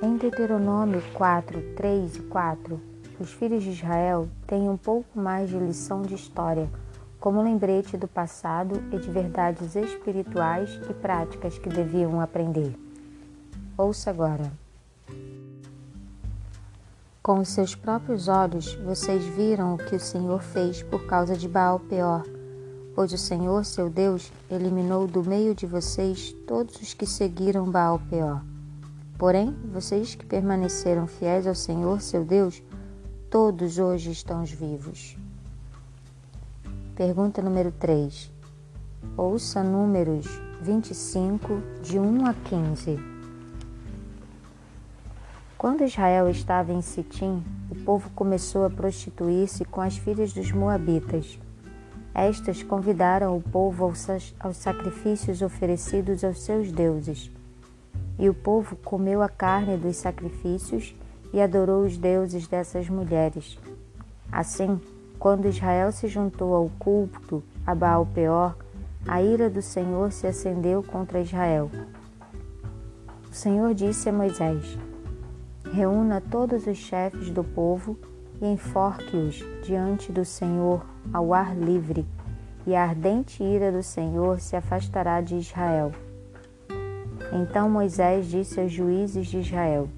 Em Deuteronômio 4, 3 e 4, os filhos de Israel têm um pouco mais de lição de história, como lembrete do passado e de verdades espirituais e práticas que deviam aprender. Ouça agora. Com os seus próprios olhos, vocês viram o que o Senhor fez por causa de Baal Peor, pois o Senhor, seu Deus, eliminou do meio de vocês todos os que seguiram Baal Peor. Porém, vocês que permaneceram fiéis ao Senhor, seu Deus, todos hoje estão vivos. Pergunta número 3. Ouça números 25, de 1 a 15. Quando Israel estava em Sitim, o povo começou a prostituir-se com as filhas dos Moabitas. Estas convidaram o povo aos sacrifícios oferecidos aos seus deuses. E o povo comeu a carne dos sacrifícios e adorou os deuses dessas mulheres. Assim, quando Israel se juntou ao culto a Baal Peor, a ira do Senhor se acendeu contra Israel. O Senhor disse a Moisés: Reúna todos os chefes do povo e enforque-os diante do Senhor ao ar livre, e a ardente ira do Senhor se afastará de Israel. Então Moisés disse aos juízes de Israel: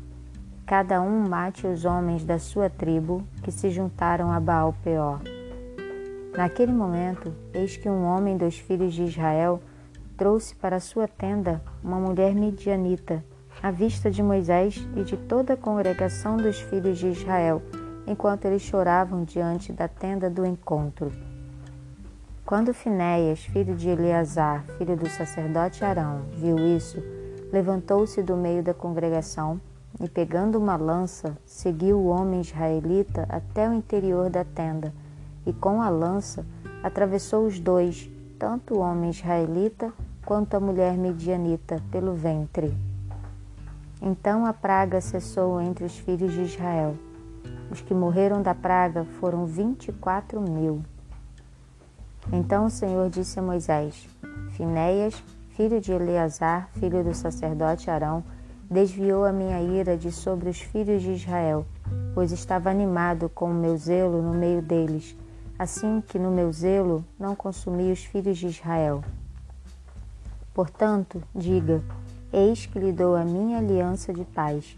Cada um mate os homens da sua tribo que se juntaram a Baal Peor. Naquele momento, eis que um homem dos filhos de Israel trouxe para sua tenda uma mulher midianita, à vista de Moisés e de toda a congregação dos filhos de Israel, enquanto eles choravam diante da tenda do encontro. Quando Finéias, filho de Eleazar, filho do sacerdote Arão, viu isso, levantou-se do meio da congregação e, pegando uma lança, seguiu o homem israelita até o interior da tenda e, com a lança, atravessou os dois, tanto o homem israelita quanto a mulher medianita, pelo ventre. Então a praga cessou entre os filhos de Israel. Os que morreram da praga foram vinte e quatro mil. Então o Senhor disse a Moisés: Finéias, filho de Eleazar, filho do sacerdote Arão, desviou a minha ira de sobre os filhos de Israel, pois estava animado com o meu zelo no meio deles, assim que no meu zelo não consumi os filhos de Israel. Portanto, diga: Eis que lhe dou a minha aliança de paz,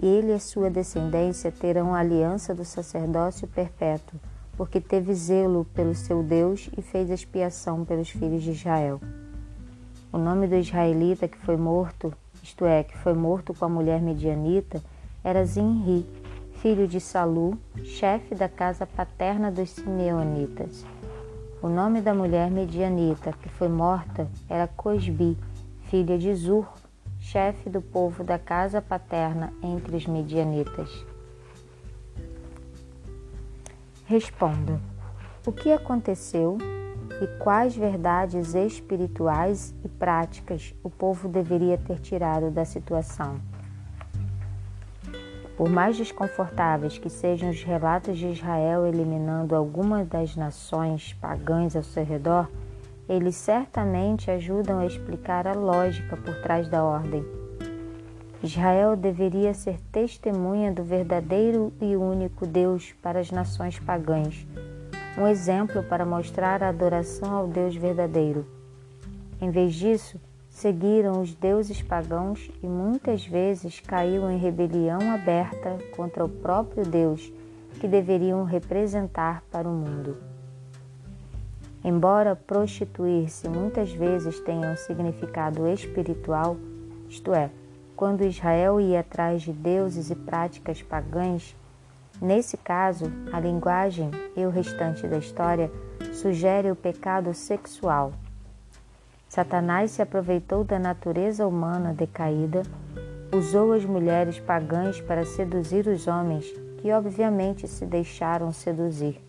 ele e sua descendência terão a aliança do sacerdócio perpétuo, porque teve zelo pelo seu Deus e fez expiação pelos filhos de Israel. O nome do israelita que foi morto, isto é, que foi morto com a mulher medianita, era Zinri, filho de Salu, chefe da casa paterna dos Simeonitas. O nome da mulher medianita que foi morta era Cosbi, filha de Zur, chefe do povo da casa paterna entre os medianitas. Responda: o que aconteceu e quais verdades espirituais e práticas o povo deveria ter tirado da situação. Por mais desconfortáveis que sejam os relatos de Israel eliminando algumas das nações pagãs ao seu redor, eles certamente ajudam a explicar a lógica por trás da ordem. Israel deveria ser testemunha do verdadeiro e único Deus para as nações pagãs um exemplo para mostrar a adoração ao Deus verdadeiro. Em vez disso, seguiram os deuses pagãos e muitas vezes caíram em rebelião aberta contra o próprio Deus que deveriam representar para o mundo. Embora prostituir-se muitas vezes tenha um significado espiritual, isto é, quando Israel ia atrás de deuses e práticas pagãs, Nesse caso, a linguagem e o restante da história sugere o pecado sexual. Satanás se aproveitou da natureza humana decaída, usou as mulheres pagãs para seduzir os homens, que obviamente se deixaram seduzir.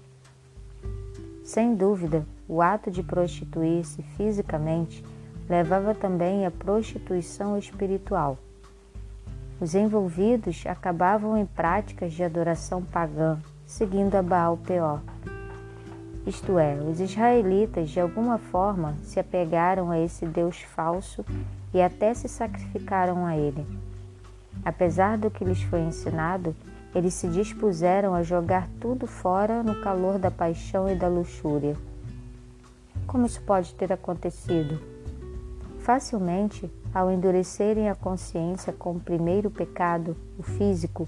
Sem dúvida, o ato de prostituir-se fisicamente levava também à prostituição espiritual. Os envolvidos acabavam em práticas de adoração pagã, seguindo a Baal Peor. Isto é, os israelitas de alguma forma se apegaram a esse Deus falso e até se sacrificaram a ele. Apesar do que lhes foi ensinado, eles se dispuseram a jogar tudo fora no calor da paixão e da luxúria. Como isso pode ter acontecido? Facilmente, ao endurecerem a consciência com o primeiro pecado, o físico,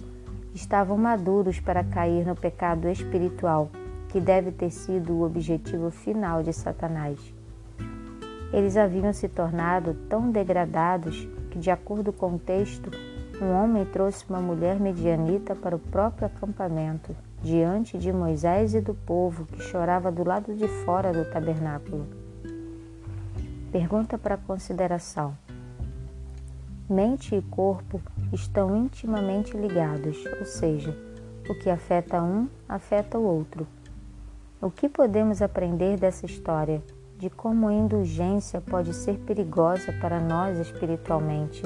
estavam maduros para cair no pecado espiritual que deve ter sido o objetivo final de Satanás. Eles haviam se tornado tão degradados que, de acordo com o texto, um homem trouxe uma mulher medianita para o próprio acampamento, diante de Moisés e do povo que chorava do lado de fora do tabernáculo. Pergunta para consideração: Mente e corpo estão intimamente ligados, ou seja, o que afeta um afeta o outro. O que podemos aprender dessa história de como a indulgência pode ser perigosa para nós espiritualmente?